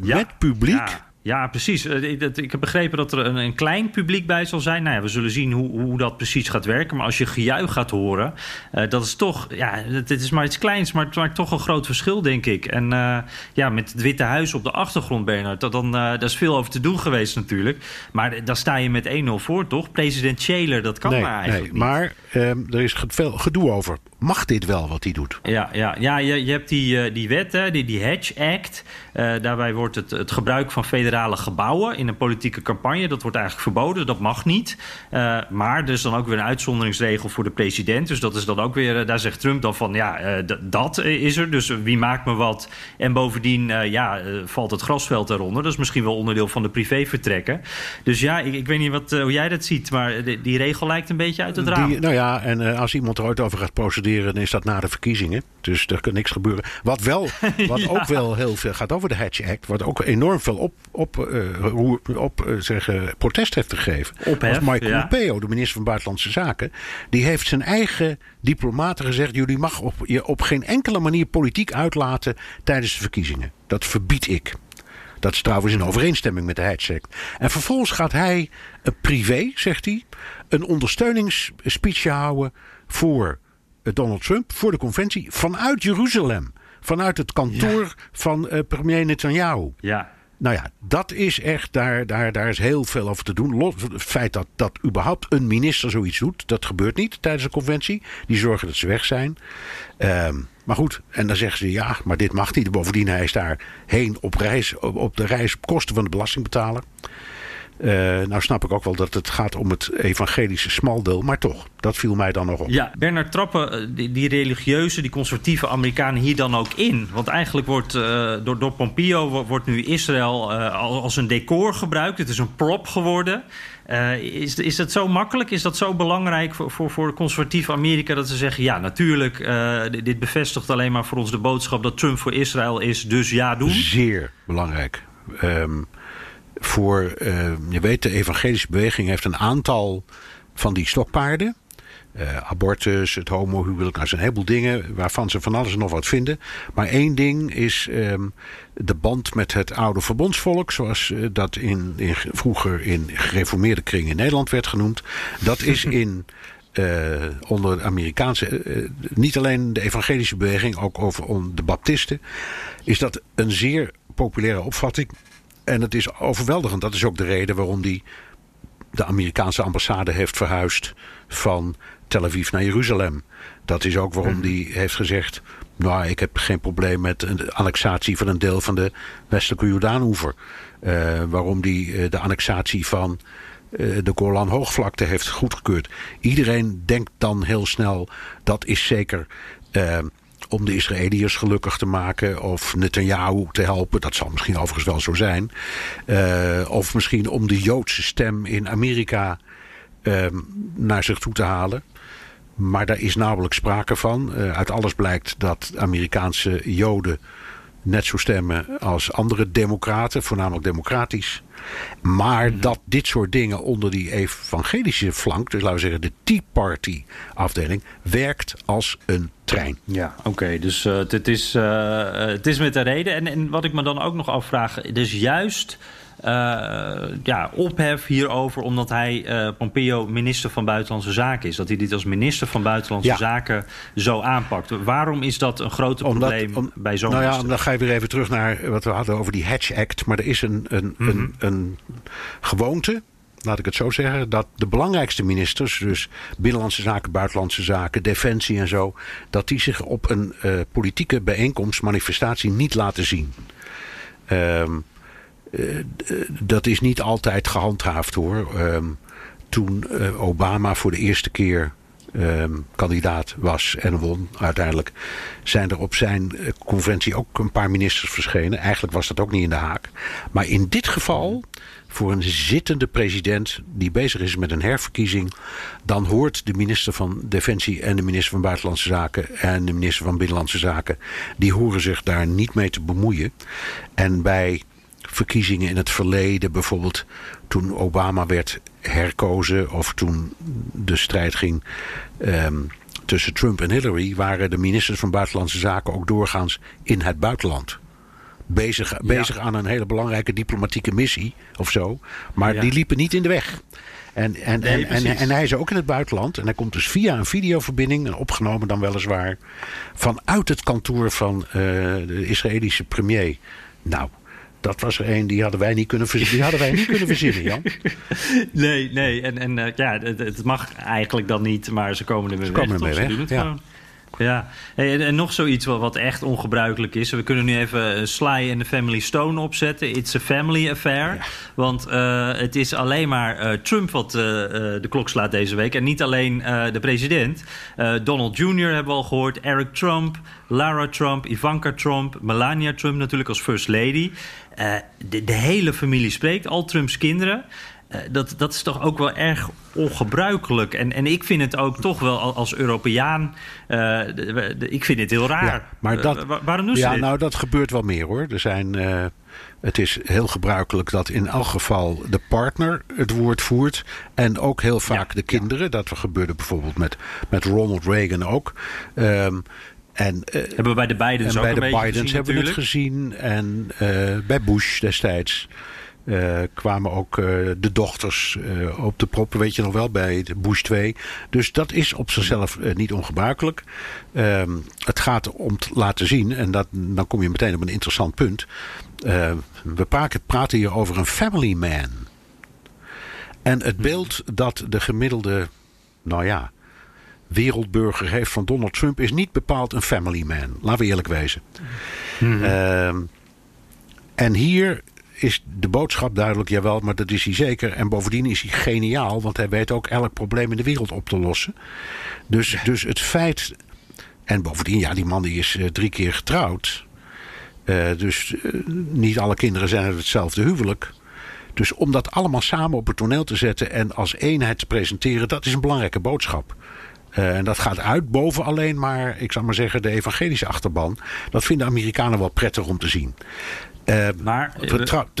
Met publiek. Ja, precies. Ik heb begrepen dat er een, een, klein publiek bij zal zijn. Nou ja, we zullen zien hoe, hoe dat precies gaat werken. Maar als je gejuich gaat horen, uh, dat is toch... Ja, het, is maar iets kleins, maar het maakt toch een groot verschil, denk ik. En uh, ja, met het Witte Huis op de achtergrond, Bernard... Dat, dan, uh, daar is veel over te doen geweest natuurlijk. Maar dan sta je met 1-0 voor, toch? Presidentieler, dat kan nee, maar eigenlijk nee, Maar um, er is veel gedoe over. Mag dit wel wat hij doet? Ja, ja, ja je, je hebt die, die wet, hè, die, die Hedge Act. Daarbij wordt het, het gebruik van federale gebouwen in een politieke campagne. Dat wordt eigenlijk verboden, dat mag niet. Uh, maar er is dan ook weer een uitzonderingsregel voor de president. Dus dat is dan ook weer, uh, daar zegt Trump dan van, ja, dat is er. Dus wie maakt me wat? En bovendien, ja, valt het grasveld eronder. Dat is misschien wel onderdeel van de privévertrekken. Dus ja, ik, ik weet niet wat, hoe jij dat ziet, maar die, die, regel lijkt een beetje uit het raam. Die, nou ja, en als iemand er ooit over gaat procederen, dan is dat na de verkiezingen. Dus er kan niks gebeuren. Wat, wel, (laughs) wat ja. ook wel heel veel gaat over de Hedge Act, wat ook enorm veel op, op uh, op uh, zeggen, protest heeft gegeven. Ophef, was Mike ja. Pompeo, de minister van Buitenlandse Zaken. Die heeft zijn eigen diplomaten gezegd: jullie mag op, je op geen enkele manier politiek uitlaten tijdens de verkiezingen. Dat verbied ik. Dat is trouwens in overeenstemming met de Hedge Act. En vervolgens gaat hij een privé, zegt hij, een ondersteuningsspeech houden voor Donald Trump, voor de conventie, vanuit Jeruzalem. Vanuit het kantoor ja. van uh, premier Netanyahu. Ja, nou ja, dat is echt, daar, daar, daar is heel veel over te doen. Los, het feit dat, dat überhaupt een minister zoiets doet, dat gebeurt niet tijdens een conventie. Die zorgen dat ze weg zijn. Um, maar goed, en dan zeggen ze ja, maar dit mag niet. Bovendien, hij is daar heen op, reis, op, op de reis op kosten van de belastingbetaler. Uh, nou snap ik ook wel dat het gaat om het evangelische smaldeel, maar toch, dat viel mij dan nog op. Ja, Bernard trappen die, die religieuze, die conservatieve Amerikanen hier dan ook in? Want eigenlijk wordt uh, door, door Pompeo wordt nu Israël als een decor gebruikt. Het is een prop geworden. is, is dat zo makkelijk? Is dat zo belangrijk voor, voor, voor conservatief Amerika dat ze zeggen: ja, natuurlijk, dit bevestigt alleen maar voor ons de boodschap dat Trump voor Israël is, dus ja doen? Zeer belangrijk. Um, voor, uh, je weet, de evangelische beweging heeft een aantal van die stokpaarden. Uh, abortus, het homohuwelijk, nou zijn een heleboel dingen waarvan ze van alles en nog wat vinden. Maar één ding is um, de band met het oude verbondsvolk, zoals uh, dat in, in, vroeger in gereformeerde kringen in Nederland werd genoemd. Dat is (laughs) in. Uh, onder de Amerikaanse, niet alleen de evangelische beweging, ook over de baptisten, is dat een zeer populaire opvatting. En het is overweldigend. Dat is ook de reden waarom die de Amerikaanse ambassade heeft verhuisd van Tel Aviv naar Jeruzalem. Dat is ook waarom die heeft gezegd... nou, ik heb geen probleem met een annexatie van een deel van de westelijke Jordaanoever. Uh, waarom die uh, de annexatie van de Golan Hoogvlakte heeft goedgekeurd. Iedereen denkt dan heel snel dat is zeker om de Israëliërs gelukkig te maken of Netanyahu te helpen. Dat zal misschien overigens wel zo zijn. of misschien om de Joodse stem in Amerika naar zich toe te halen. Maar daar is nauwelijks sprake van. uit alles blijkt dat Amerikaanse Joden net zo stemmen als andere democraten, voornamelijk democratisch. Maar mhm. dat dit soort dingen onder die evangelische flank, dus laten we zeggen de Tea Party afdeling, werkt als een trein. Ja, oké. dus uh, het, is, uh, het is met de reden. En, en wat ik me dan ook nog afvraag, dus juist uh, ja, ophef hierover omdat hij Pompeo minister van Buitenlandse Zaken is. Dat hij dit als minister van Buitenlandse Zaken zo aanpakt. Waarom is dat een groot probleem bij zo'n Nou ja, dan ga je weer even terug naar wat we hadden over die Hatch Act. Maar er is een, een, een, mhm. een gewoonte laat ik het zo zeggen, dat de belangrijkste ministers, dus Binnenlandse Zaken, Buitenlandse Zaken, Defensie en zo, dat die zich op een uh, politieke bijeenkomst, manifestatie niet laten zien. Um, eh, dat is niet altijd gehandhaafd hoor. Ehm, toen eh, Obama voor de eerste keer ehm, kandidaat was en won uiteindelijk, zijn er op zijn eh, conventie ook een paar ministers verschenen. Eigenlijk was dat ook niet in de haak. Maar in dit geval, voor een zittende president die bezig is met een herverkiezing, dan hoort de minister van Defensie en de minister van Buitenlandse Zaken en de minister van Binnenlandse Zaken, die horen zich daar niet mee te bemoeien. En bij verkiezingen in het verleden, bijvoorbeeld toen Obama werd herkozen of toen de strijd ging ehm, tussen Trump en Hillary, waren de ministers van Buitenlandse Zaken ook doorgaans in het buitenland. Bezig, bezig aan een hele belangrijke diplomatieke missie of zo. Maar die liepen niet in de weg. En, en, en, en, en, hij is ook in het buitenland. En hij komt dus via een videoverbinding, en opgenomen dan weliswaar, vanuit het kantoor van uh, de Israëlische premier. Nou, dat was er een die hadden wij niet kunnen verzinnen. Die hadden wij niet kunnen verzinnen, Jan. (laughs) Nee, nee. En, en uh, ja, het, het, mag eigenlijk dan niet, maar ze komen er mee ze weg. Komen er mee weg. Doen het ja. En, nog zoiets wat, wat, echt ongebruikelijk is. We kunnen nu even Sly en de Family Stone opzetten. It's a family affair. Want uh, het is alleen maar uh, Trump wat uh, de klok slaat deze week. En niet alleen de president. Donald Jr. hebben we al gehoord. Eric Trump, Lara Trump, Ivanka Trump, Melania Trump natuurlijk als first lady. De, de, hele familie spreekt, al Trumps kinderen. Uh, dat, dat is toch ook wel erg ongebruikelijk. En, en ik vind het ook toch wel als Europeaan. Uh, de, de, ik vind het heel raar. Ja, maar dat, uh, waarom doen ze ja, dit? Nou, dat gebeurt wel meer hoor. Er zijn. Het is heel gebruikelijk dat in elk geval de partner het woord voert. En ook heel vaak ja, de kinderen. Dat gebeurde bijvoorbeeld met, met Ronald Reagan ook. Um, en, uh, hebben we bij de Bidens en ook bij de Bidens gezien, hebben we het gezien. En uh, bij Bush destijds. Uh, kwamen ook uh, de dochters uh, op de proppen, weet je nog wel, bij de Bush 2. Dus dat is op zichzelf niet ongebruikelijk. Ehm, het gaat om te laten zien, en dat, dan kom je meteen op een interessant punt. we praten, praten hier over een family man. En het beeld dat de gemiddelde, nou ja, wereldburger heeft van Donald Trump is niet bepaald een family man. Laten we eerlijk wezen. Mm-hmm. Uh, en hier is de boodschap duidelijk, jawel, maar dat is hij zeker. En bovendien is hij geniaal, want hij weet ook elk probleem in de wereld op te lossen. Dus, dus het feit. En bovendien, ja, die man die is uh, drie keer getrouwd. Uh, dus uh, niet alle kinderen zijn uit hetzelfde huwelijk. Dus om dat allemaal samen op het toneel te zetten en als eenheid te presenteren, dat is een belangrijke boodschap. Uh, en dat gaat uit boven alleen maar, ik zal maar zeggen, de evangelische achterban. Dat vinden Amerikanen wel prettig om te zien. Uh, maar,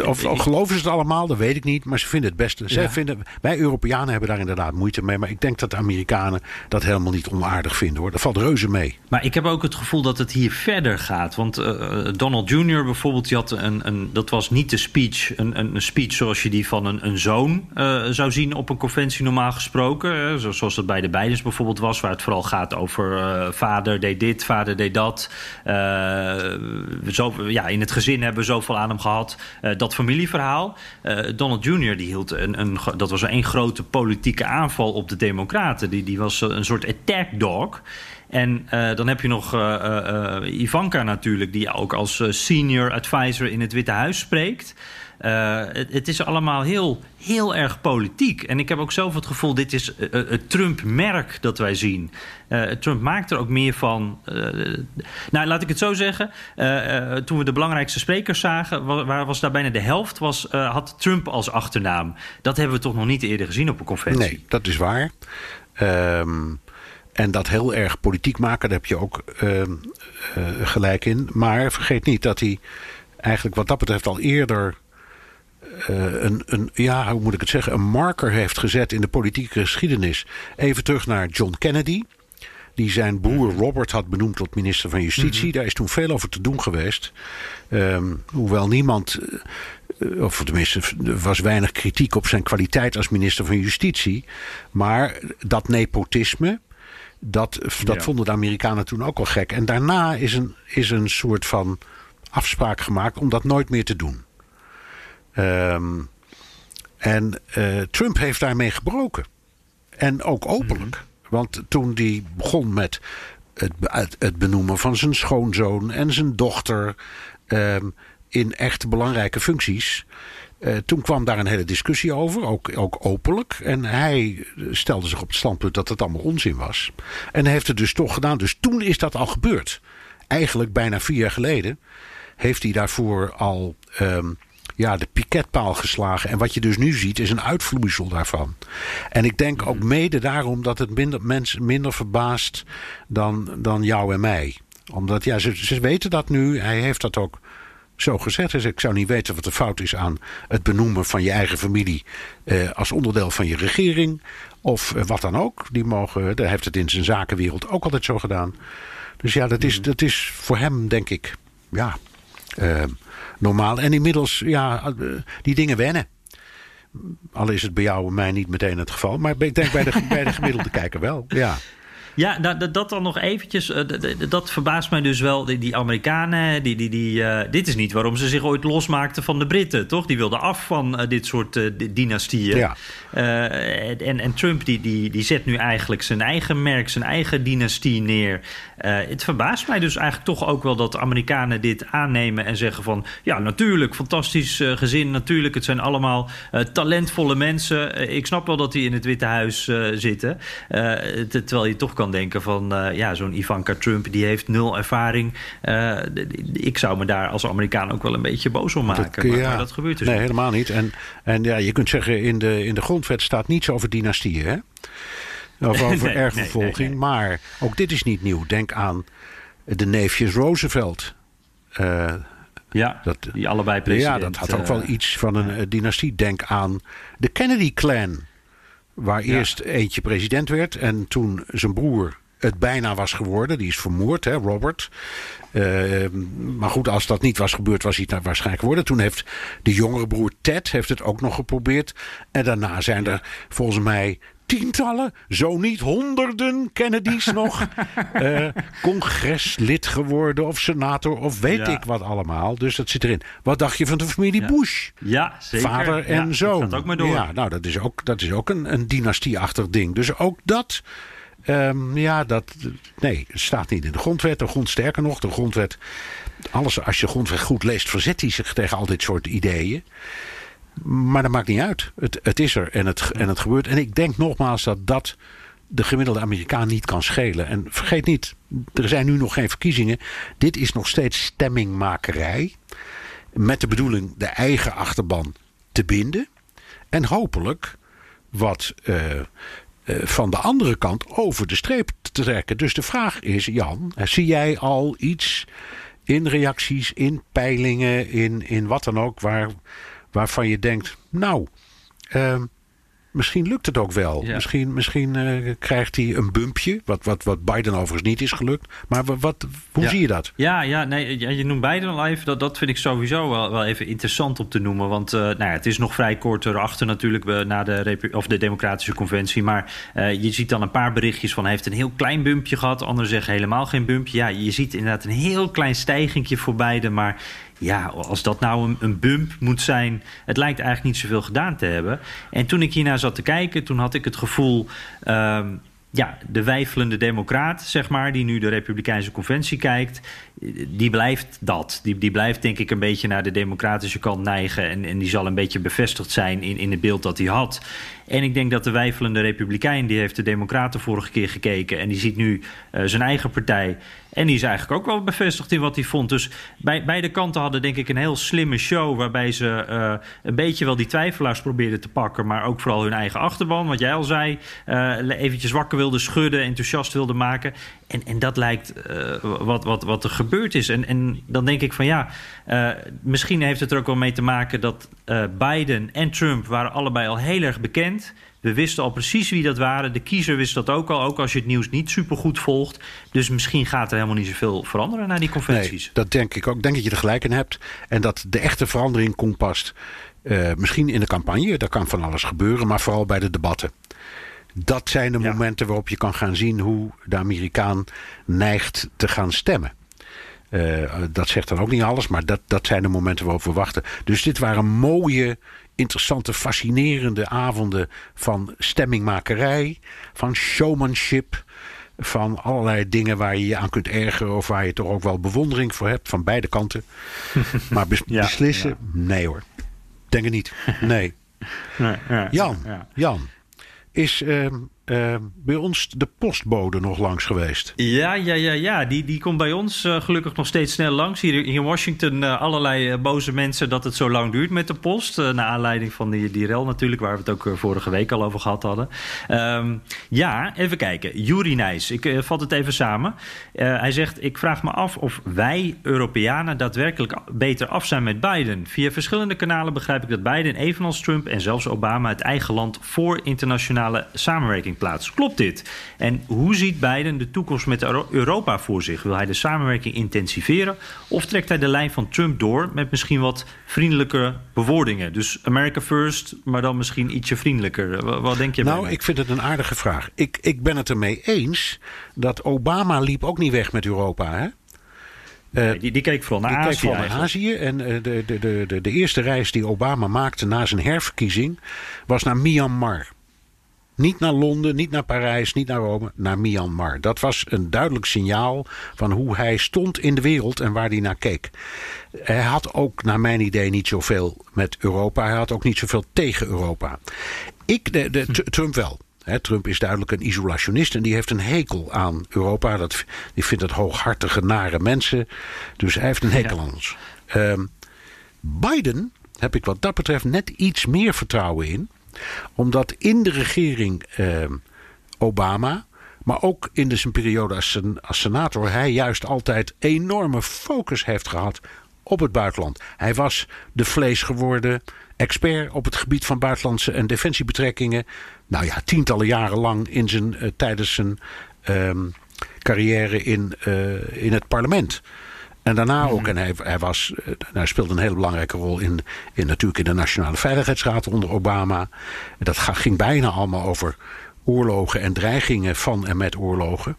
of, of, geloven ze het allemaal, dat weet ik niet. Maar ze vinden het beste. Ja. vinden, wij Europeanen hebben daar inderdaad moeite mee. Maar ik denk dat de Amerikanen dat helemaal niet onaardig vinden hoor. Dat valt reuze mee. Maar ik heb ook het gevoel dat het hier verder gaat. Want uh, Donald Jr. bijvoorbeeld, die had een, een, dat was niet de speech. Een, een speech zoals je die van een, een zoon uh, zou zien op een conventie normaal gesproken. zoals dat bij de Bidens bijvoorbeeld was. Waar het vooral gaat over vader deed dit, vader deed dat. zo, ja, in het gezin hebben we zo zoveel aan hem gehad. Uh, dat familieverhaal. Uh, Donald Jr. die hield een, een, dat was een grote politieke aanval op de Democraten. Die, die was een soort attack dog. En dan heb je nog Ivanka natuurlijk, die ook als senior advisor in het Witte Huis spreekt. Uh, het, is allemaal heel, heel erg politiek. En ik heb ook zelf het gevoel, dit is uh, het Trump-merk dat wij zien. Trump maakt er ook meer van. nou, laat ik het zo zeggen. toen we de belangrijkste sprekers zagen, waar was daar bijna de helft, was, had Trump als achternaam. Dat hebben we toch nog niet eerder gezien op een conferentie. Nee, dat is waar. Um, en dat heel erg politiek maken, daar heb je ook ehm, gelijk in. Maar vergeet niet dat hij eigenlijk wat dat betreft al eerder een, een, ja, hoe moet ik het zeggen, een marker heeft gezet in de politieke geschiedenis. Even terug naar John Kennedy. Die zijn broer Robert had benoemd tot minister van Justitie. Mhm. Daar is toen veel over te doen geweest. Um, hoewel niemand, uh, of tenminste, er was weinig kritiek op zijn kwaliteit als minister van Justitie. Maar dat nepotisme, dat, dat vonden de Amerikanen toen ook al gek. En daarna is een, is een soort van afspraak gemaakt om dat nooit meer te doen. Um, en uh, Trump heeft daarmee gebroken. En ook openlijk. Mhm. Want toen hij begon met het, het, benoemen van zijn schoonzoon en zijn dochter um, in echt belangrijke functies. Uh, toen kwam daar een hele discussie over, ook, ook openlijk. En hij stelde zich op het standpunt dat het allemaal onzin was. En heeft het dus toch gedaan. Dus toen is dat al gebeurd. Eigenlijk bijna vier jaar geleden heeft hij daarvoor al um, ja, de piketpaal geslagen. En wat je dus nu ziet is een uitvloeisel daarvan. En ik denk ook mede daarom dat het minder, mensen minder verbaast dan, dan jou en mij. Omdat ja, ze, ze weten dat nu. Hij heeft dat ook zo gezegd. Dus ik zou niet weten wat de fout is aan het benoemen van je eigen familie eh, als onderdeel van je regering. Of eh, wat dan ook. Die mogen, hij heeft het in zijn zakenwereld ook altijd zo gedaan. Dus ja, dat is, dat is voor hem, denk ik, ja, normaal. En inmiddels, ja, eh, die dingen wennen. Al is het bij jou en mij niet meteen het geval. Maar ik denk bij de, bij de gemiddelde (laughs) kijker wel. Ja. Ja, dat, dat dan nog eventjes. Eh, dat verbaast mij dus wel. Die, Amerikanen, die, die, die, uh, dit is niet waarom ze zich ooit losmaakten van de Britten, toch? Die wilden af van uh, dit soort uh, dynastieën. Ja. en, en Trump die, die, die zet nu eigenlijk zijn eigen merk, zijn eigen dynastie neer. het verbaast mij dus eigenlijk toch ook wel dat Amerikanen dit aannemen en zeggen van... ja, natuurlijk, fantastisch gezin, natuurlijk. Het zijn allemaal talentvolle mensen. ik snap wel dat die in het Witte Huis zitten. terwijl je toch kan denken van uh, ja, zo'n Ivanka Trump die heeft nul ervaring. Uh, ik zou me daar als Amerikaan ook wel een beetje boos om maken. Dat, maar, maar, dat gebeurt dus Nee, helemaal niet. En, en ja, je kunt zeggen, in de, in de grondwet staat niets over dynastieën. Hè? Of (laughs) over nee, erfvervolging. Nee, nee, maar ook dit is niet nieuw. Denk aan de neefjes Roosevelt. Uh, ja, dat, die allebei president. Ja, dat had ook wel iets van een dynastie. Denk aan de Kennedy-clan. Waar eerst eentje president werd en toen zijn broer het bijna was geworden. Die is vermoord, hè, Robert. Uh, maar goed, als dat niet was gebeurd, was hij het waarschijnlijk geworden. Toen heeft de jongere broer Ted heeft het ook nog geprobeerd. En daarna zijn er volgens mij tientallen, zo niet honderden Kennedys (laughs) nog uh, congreslid geworden of senator of weet ik wat allemaal. Dus dat zit erin. Wat dacht je van de familie Bush? Ja, zeker. Vader en zoon. Dat ook maar door. Ja, nou, dat is ook, dat is ook een, een dynastieachtig ding. Dus ook dat. Um, ja, dat. Nee, het staat niet in de grondwet. De grond, sterker nog, de grondwet. Alles, als je de grondwet goed leest, verzet hij zich tegen al dit soort ideeën. Maar dat maakt niet uit. Het, het is er en het, en het gebeurt. En ik denk nogmaals dat dat de gemiddelde Amerikaan niet kan schelen. En vergeet niet, er zijn nu nog geen verkiezingen. Dit is nog steeds stemmingmakerij. Met de bedoeling de eigen achterban te binden. En hopelijk wat uh, uh, van de andere kant over de streep te trekken. Dus de vraag is, Jan, zie jij al iets in reacties, in peilingen, in, in wat dan ook, waar, waarvan je denkt, nou, uh, misschien lukt het ook wel. Misschien, misschien uh, krijgt hij een bumpje, wat, wat, wat Biden overigens niet is gelukt. Maar wat, hoe zie je dat? Ja, ja, nee, ja, je noemt Biden al even. Dat, dat vind ik sowieso wel, wel even interessant om te noemen. Want uh, nou ja, het is nog vrij kort erachter natuurlijk uh, na de, of de Democratische Conventie. Maar je ziet dan een paar berichtjes van hij heeft een heel klein bumpje gehad. Anderen zeggen helemaal geen bumpje. Ja, je ziet inderdaad een heel klein stijgingje voor Biden. Maar ja, als dat nou een, een, bump moet zijn, het lijkt eigenlijk niet zoveel gedaan te hebben. En toen ik hiernaar zat te kijken, toen had ik het gevoel. Um, ja, de wijfelende democraat, zeg maar, die nu de Republikeinse Conventie kijkt, die blijft dat. Die, die blijft denk ik een beetje naar de democratische kant neigen. En, en die zal een beetje bevestigd zijn in, in het beeld dat hij had. En ik denk dat de wijfelende Republikein, die heeft de Democraten vorige keer gekeken. En die ziet nu uh, zijn eigen partij. En die is eigenlijk ook wel bevestigd in wat hij vond. Dus bij, beide kanten hadden denk ik een heel slimme show. Waarbij ze uh, een beetje wel die twijfelaars probeerden te pakken. Maar ook vooral hun eigen achterban. Wat jij al zei. Uh, eventjes wakker wilden schudden. Enthousiast wilden maken. En, en dat lijkt wat, wat, wat er gebeurd is. En, en dan denk ik van ja. misschien heeft het er ook wel mee te maken dat Biden en Trump waren allebei al heel erg bekend. We wisten al precies wie dat waren. De kiezer wist dat ook al, ook als je het nieuws niet supergoed volgt. Dus misschien gaat er helemaal niet zoveel veranderen na die conventies. Nee, dat denk ik ook. Ik denk dat je er gelijk in hebt. En dat de echte verandering komt pas uh, misschien in de campagne. Daar kan van alles gebeuren, maar vooral bij de debatten. Dat zijn de ja. momenten waarop je kan gaan zien hoe de Amerikaan neigt te gaan stemmen. Uh, dat zegt dan ook niet alles, maar dat, dat zijn de momenten waarop we wachten. Dus dit waren mooie interessante, fascinerende avonden van stemmingmakerij, van showmanship, van allerlei dingen waar je je aan kunt ergeren of waar je toch ook wel bewondering voor hebt van beide kanten. (laughs) maar bes ja, beslissen, ja. nee hoor. Denk het niet. (laughs) Nee. nee ja, Jan, Jan, is uh, uh, bij ons de postbode nog langs geweest. Ja, ja, ja, ja. Die, die komt bij ons uh, gelukkig nog steeds snel langs. Hier in Washington uh, allerlei boze mensen dat het zo lang duurt met de post. naar aanleiding van die, die rel natuurlijk, waar we het ook vorige week al over gehad hadden. Um, ja, even kijken. Juri Nijs, ik vat het even samen. hij zegt, ik vraag me af of wij Europeanen daadwerkelijk beter af zijn met Biden. Via verschillende kanalen begrijp ik dat Biden, evenals Trump en zelfs Obama... het eigen land voor internationale samenwerking plaats. Klopt dit? En hoe ziet Biden de toekomst met Europa voor zich? Wil hij de samenwerking intensiveren? Of trekt hij de lijn van Trump door met misschien wat vriendelijke bewoordingen? Dus America first, maar dan misschien ietsje vriendelijker. Wat, denk je? Nou, ik vind het een aardige vraag. Ik, ik ben het ermee eens dat Obama liep ook niet weg met Europa, hè? Uh, die, die, keek vooral naar die Azië. Keek naar Azië. En uh, de, de, de, de, de eerste reis die Obama maakte na zijn herverkiezing was naar Myanmar. Niet naar Londen, niet naar Parijs, niet naar Rome, naar Myanmar. Dat was een duidelijk signaal van hoe hij stond in de wereld en waar hij naar keek. Hij had ook, naar mijn idee, niet zoveel met Europa. Hij had ook niet zoveel tegen Europa. Ik, de, de, Trump wel. Trump is duidelijk een isolationist en die heeft een hekel aan Europa. Dat, die vindt het hooghartige, nare mensen. Dus hij heeft een hekel aan ons. Um, Biden heb ik wat dat betreft net iets meer vertrouwen in omdat in de regering eh, Obama, maar ook in zijn periode als, senator, hij juist altijd enorme focus heeft gehad op het buitenland. Hij was de vlees geworden expert op het gebied van buitenlandse en defensiebetrekkingen. Nou ja, tientallen jaren lang in zijn, uh, tijdens zijn um, carrière in, uh, in het parlement. En daarna ook, en hij, hij, was, eh, hij speelde een hele belangrijke rol in, in, natuurlijk in de Nationale Veiligheidsraad onder Obama. Dat ging bijna allemaal over oorlogen en dreigingen van en met oorlogen.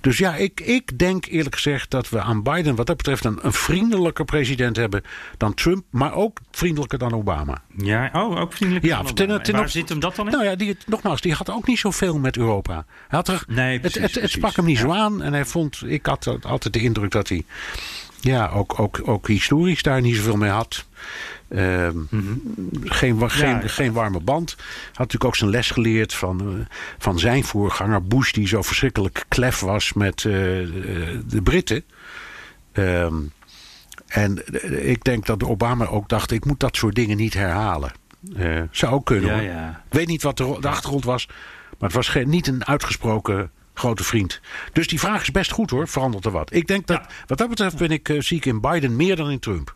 Dus ja, ik, ik denk eerlijk gezegd dat we aan Biden wat dat betreft een, een vriendelijker president hebben dan Trump, maar ook vriendelijker dan Obama. Ja, oh, ook vriendelijker ja, dan ten, waar zit hem dat dan in? Nou ja, die, nogmaals, die had ook niet zoveel met Europa. Hij had er, nee, precies, het, het, het sprak hem niet ja. zo aan en hij vond, ik had altijd de indruk dat hij ja, ook, ook, ook historisch daar niet zoveel mee had. Uh, mm -hmm. geen, geen, ja, geen warme band. Had natuurlijk ook zijn les geleerd van, uh, van zijn voorganger Bush, die zo verschrikkelijk klef was met uh, de Britten. Uh, en ik denk dat Obama ook dacht: ik moet dat soort dingen niet herhalen. zou ook kunnen. Ja. Ik weet niet wat de, de achtergrond was, maar het was geen, niet een uitgesproken grote vriend. Dus die vraag is best goed hoor, verandert er wat. Ik denk dat, ja. wat dat betreft ben ik, uh, zie ik in Biden meer dan in Trump.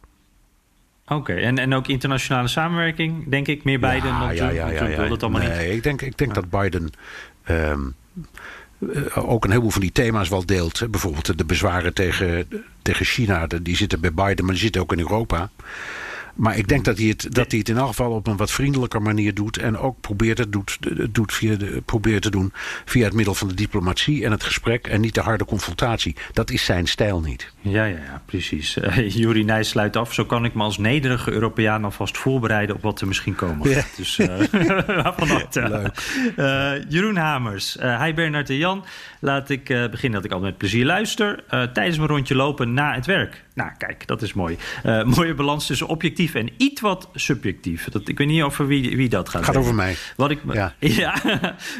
Oké, okay. en, en ook internationale samenwerking, denk ik, meer Biden ja, dan ja, Trump. Ja, ja, Trump wil dat allemaal nee, niet. ik denk, ik denk dat Biden um, ook een heleboel van die thema's wel deelt. Bijvoorbeeld de bezwaren tegen, tegen China, die zitten bij Biden, maar die zitten ook in Europa. Maar ik denk dat hij, het, dat hij het in elk geval op een wat vriendelijker manier doet. En ook probeert het, doet, doet via de, probeert te doen via het middel van de diplomatie en het gesprek. En niet de harde confrontatie. Dat is zijn stijl niet. Ja, ja, ja precies. (laughs) Uh, Jurie Nijs sluit af. Zo kan ik me als nederige Europeaan alvast voorbereiden op wat er misschien komen gaat. Ja. Dus uh, van harte. Uh, Jeroen Hamers. hi Bernard en Jan. Laat ik beginnen dat ik al met plezier luister. tijdens mijn rondje lopen na het werk. Nou, kijk, dat is mooi. (laughs) mooie balans tussen objectief en iets wat subjectief. Dat, ik weet niet over wie, wie dat gaat. Gaat over mij. Wat ik, ja. (laughs) ja.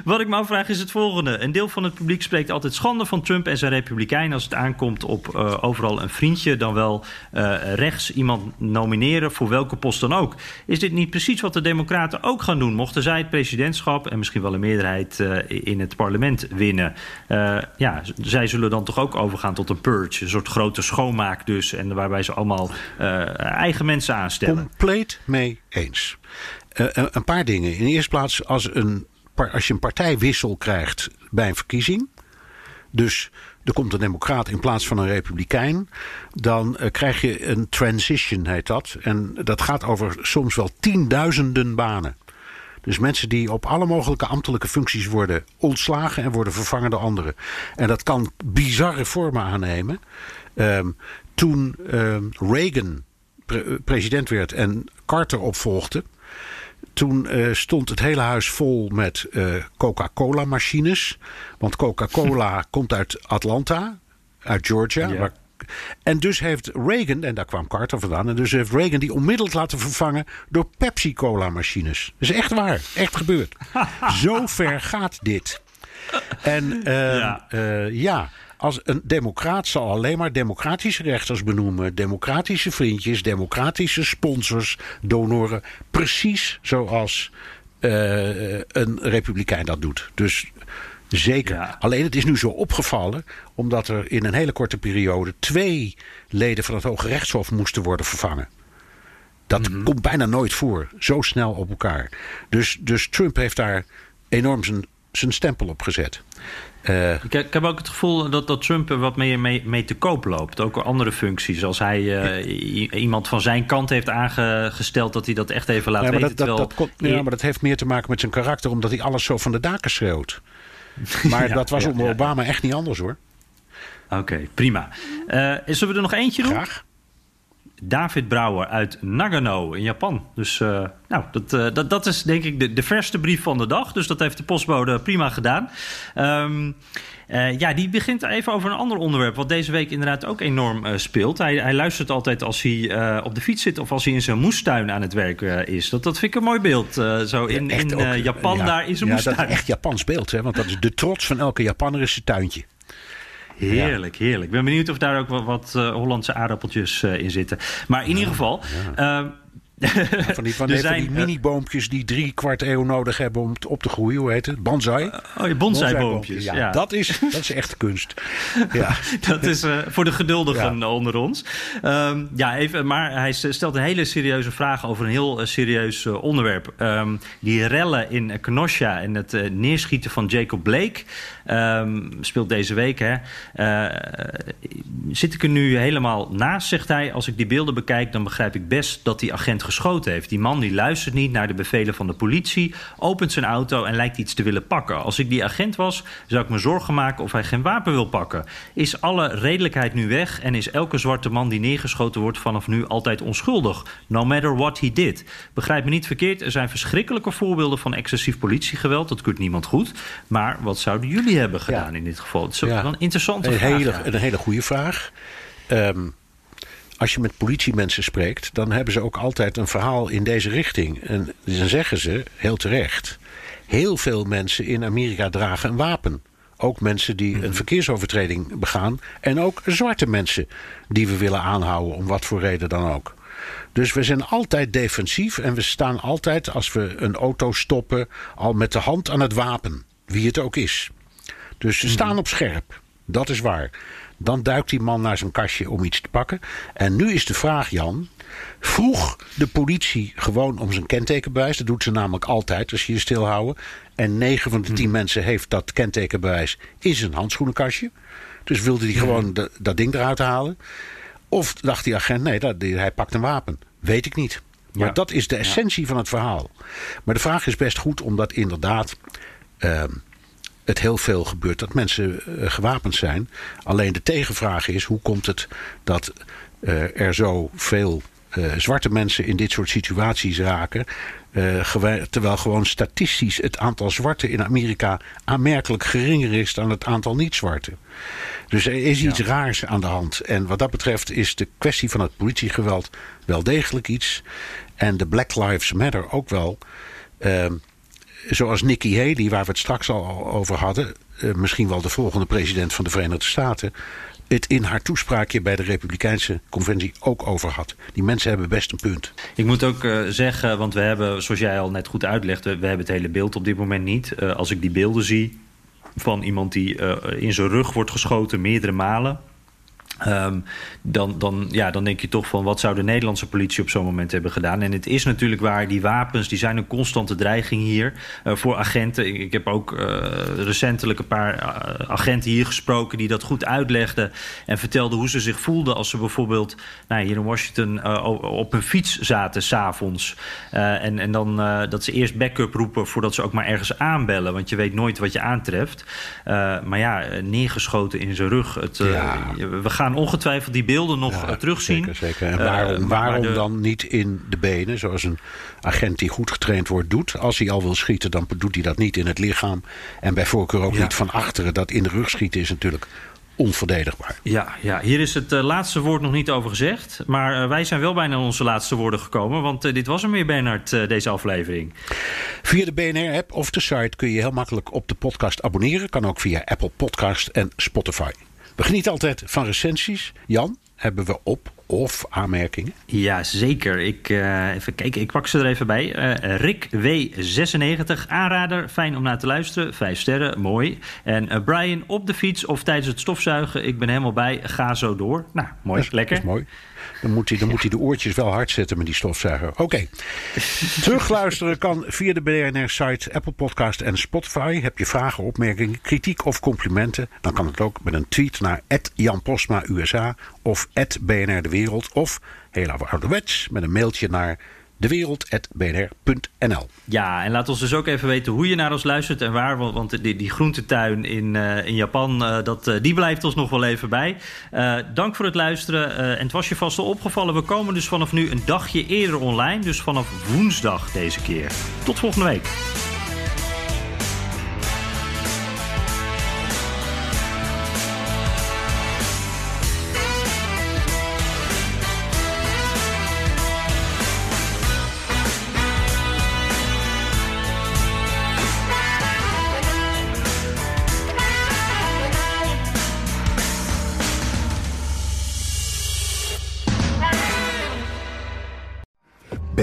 wat ik me afvraag is het volgende. Een deel van het publiek spreekt altijd schande van Trump en zijn republikein als het aankomt op overal een vriendje, dan wel uh, rechts iemand nomineren voor welke post dan ook. Is dit niet precies wat de Democraten ook gaan doen, mochten zij het presidentschap en misschien wel een meerderheid uh, in het parlement winnen? Ja, zij zullen dan toch ook overgaan tot een purge, een soort grote schoonmaak dus, en waarbij ze allemaal eigen mensen Compleet mee eens. een paar dingen. In de eerste plaats, als, een, als je een partijwissel krijgt bij een verkiezing. Dus er komt een democraat in plaats van een republikein, dan uh, krijg je een transition, heet dat. En dat gaat over soms wel tienduizenden banen. Dus mensen die op alle mogelijke ambtelijke functies worden ontslagen en worden vervangen door anderen. En dat kan bizarre vormen aannemen. Um, toen um, Reagan pre president werd en Carter opvolgde, toen uh, stond het hele huis vol met uh, Coca-Cola machines. Want Coca-Cola (laughs) komt uit Atlanta, uit Georgia. Waar, en dus heeft Reagan, en daar kwam Carter vandaan, en dus heeft Reagan die onmiddellijk laten vervangen door Pepsi-Cola machines. Dat is echt waar, echt gebeurd. (laughs) Zo ver gaat dit. En uh, ja. ja als een democraat zal alleen maar democratische rechters benoemen, democratische vriendjes, democratische sponsors, donoren. Precies zoals uh, een republikein dat doet. Dus zeker. Alleen het is nu zo opgevallen omdat er in een hele korte periode twee leden van het Hoge Rechtshof moesten worden vervangen. Dat mm -hmm. komt bijna nooit voor, zo snel op elkaar. Dus, dus Trump heeft daar enorm zijn, zijn stempel op gezet. Uh, ik, ik, heb ook het gevoel dat, dat Trump er wat mee, mee, mee te koop loopt. Ook andere functies. Als hij uh, iemand van zijn kant heeft aangesteld dat hij dat echt even laat ja, weten. Dat, dat, dat, ja, maar dat heeft meer te maken met zijn karakter, omdat hij alles zo van de daken schreeuwt. (laughs) Maar ja, dat was onder Obama echt niet anders hoor. Oké, okay, prima. Uh, zullen we er nog eentje doen? Graag. David Brouwer uit Nagano in Japan. Dus uh, nou, dat, uh, dat, dat is denk ik de, de verste brief van de dag. Dus dat heeft de postbode prima gedaan. Um, uh, ja, die begint even over een ander onderwerp... wat deze week inderdaad ook enorm speelt. Hij, hij, luistert altijd als hij op de fiets zit... of als hij in zijn moestuin aan het werk is. Dat, dat vind ik een mooi beeld. zo in, ja, in ook, Japan, ja, daar is een ja, moestuin. Dat is echt Japans beeld, hè? want dat is de trots van elke Japanner is zijn tuintje. Heerlijk, heerlijk. Ik ben benieuwd of daar ook wat, wat uh, Hollandse aardappeltjes uh, in zitten. Maar in ieder geval... Van die, van (laughs) die, zijn, die mini-boompjes die drie kwart eeuw nodig hebben om op te groeien. Hoe heet het? Bonsai? oh, je bonsai-boompjes. Ja, ja, Dat, is, dat is echt kunst. (laughs) Ja. dat is uh, voor de geduldigen ja. onder ons. Um, ja, even, maar hij stelt een hele serieuze vraag over een heel uh, serieus uh, onderwerp. Um, die rellen in Kenosha en het neerschieten van Jacob Blake... Um, speelt deze week. Hè. zit ik er nu helemaal naast, zegt hij. Als ik die beelden bekijk, dan begrijp ik best dat die agent geschoten heeft. Die man die luistert niet naar de bevelen van de politie, opent zijn auto en lijkt iets te willen pakken. Als ik die agent was, zou ik me zorgen maken of hij geen wapen wil pakken. Is alle redelijkheid nu weg en is elke zwarte man die neergeschoten wordt vanaf nu altijd onschuldig? No matter what he did. Begrijp me niet verkeerd, er zijn verschrikkelijke voorbeelden van excessief politiegeweld. Dat kunt niemand goed. Maar wat zouden jullie hebben gedaan ja. in dit geval? Het is ja. wel een interessante een vraag. Hele, ja. Een hele goede vraag. Um, als je met politiemensen spreekt, dan hebben ze ook altijd een verhaal in deze richting. En dan zeggen ze, heel terecht, heel veel mensen in Amerika dragen een wapen. Ook mensen die een verkeersovertreding begaan. En ook zwarte mensen die we willen aanhouden, om wat voor reden dan ook. Dus we zijn altijd defensief en we staan altijd, als we een auto stoppen, al met de hand aan het wapen. Wie het ook is. Dus ze staan op scherp. Dat is waar. Dan duikt die man naar zijn kastje om iets te pakken. En nu is de vraag, Jan. Vroeg de politie gewoon om zijn kentekenbewijs. Dat doet ze namelijk altijd als je je stilhouden. En 9 van de 10 mensen heeft dat kentekenbewijs in zijn handschoenenkastje. Dus wilde hij gewoon de, dat ding eruit halen. Of dacht die agent, nee, dat, hij pakt een wapen. Weet ik niet. Maar dat is de essentie van het verhaal. Maar de vraag is best goed, omdat inderdaad uh, het heel veel gebeurt dat mensen uh, gewapend zijn. Alleen de tegenvraag is: hoe komt het dat uh, er zo veel zwarte mensen in dit soort situaties raken? terwijl gewoon statistisch het aantal zwarten in Amerika aanmerkelijk geringer is dan het aantal niet-zwarten. Dus er is iets raars aan de hand. En wat dat betreft is de kwestie van het politiegeweld wel degelijk iets. En de Black Lives Matter ook wel. Uh, zoals Nikki Haley, waar we het straks al over hadden. Uh, misschien wel de volgende president van de Verenigde Staten. Het in haar toespraakje bij de Republikeinse Conventie ook over had. Die mensen hebben best een punt. Ik moet ook uh, zeggen, want we hebben, zoals jij al net goed uitlegde, we hebben het hele beeld op dit moment niet. Uh, als ik die beelden zie, van iemand die in zijn rug wordt geschoten meerdere malen. Um, dan, dan, ja, dan denk je toch van wat zou de Nederlandse politie op zo'n moment hebben gedaan. En het is natuurlijk waar, die wapens die zijn een constante dreiging hier uh, voor agenten. Ik, ik heb ook uh, recentelijk een paar uh, agenten hier gesproken die dat goed uitlegden. En vertelden hoe ze zich voelden als ze bijvoorbeeld nou, hier in Washington op een fiets zaten s'avonds. en, en dan dat ze eerst backup roepen voordat ze ook maar ergens aanbellen. Want je weet nooit wat je aantreft. maar ja, neergeschoten in zijn rug. Het, ja. we gaan ongetwijfeld die beelden nog ja, terugzien. Zeker, zeker. En waarom, uh, waarom de... dan niet in de benen, zoals een agent die goed getraind wordt doet? Als hij al wil schieten, dan doet hij dat niet in het lichaam. En bij voorkeur ook ja. niet van achteren. Dat in de rug schieten is natuurlijk onverdedigbaar. Ja, ja hier is het uh, laatste woord nog niet over gezegd. Maar uh, wij zijn wel bijna onze laatste woorden gekomen. Want uh, dit was hem weer, Bernard, deze aflevering. Via de BNR-app of de site kun je heel makkelijk op de podcast abonneren. Kan ook via Apple Podcast en Spotify. We genieten altijd van recensies. Jan, hebben we op of aanmerkingen? Ja, zeker. Ik, uh, even kijken, ik pak ze er even bij. Uh, Rick W96, aanrader, fijn om naar te luisteren. Vijf sterren, mooi. En uh, Brian, op de fiets of tijdens het stofzuigen. Ik ben helemaal bij, ga zo door. Nou, mooi, dat is, lekker. Dat is mooi. Dan moet hij, dan moet hij de oortjes wel hard zetten met die stofzuiger. Oké. Okay. (laughs) Terugluisteren kan via de BNR-site, Apple Podcast en Spotify. Heb je vragen, opmerkingen, kritiek of complimenten? Dan kan het ook met een tweet naar Jan Postma USA of BNR De Wereld. Of heel ouderwets met een mailtje naar dewereld.bnr.nl. Ja, en laat ons dus ook even weten hoe je naar ons luistert en waar. Want die, die groentetuin in, uh, in Japan, uh, dat, uh, die blijft ons nog wel even bij. dank voor het luisteren. en het was je vast al opgevallen, we komen dus vanaf nu een dagje eerder online. Dus vanaf woensdag deze keer. Tot volgende week.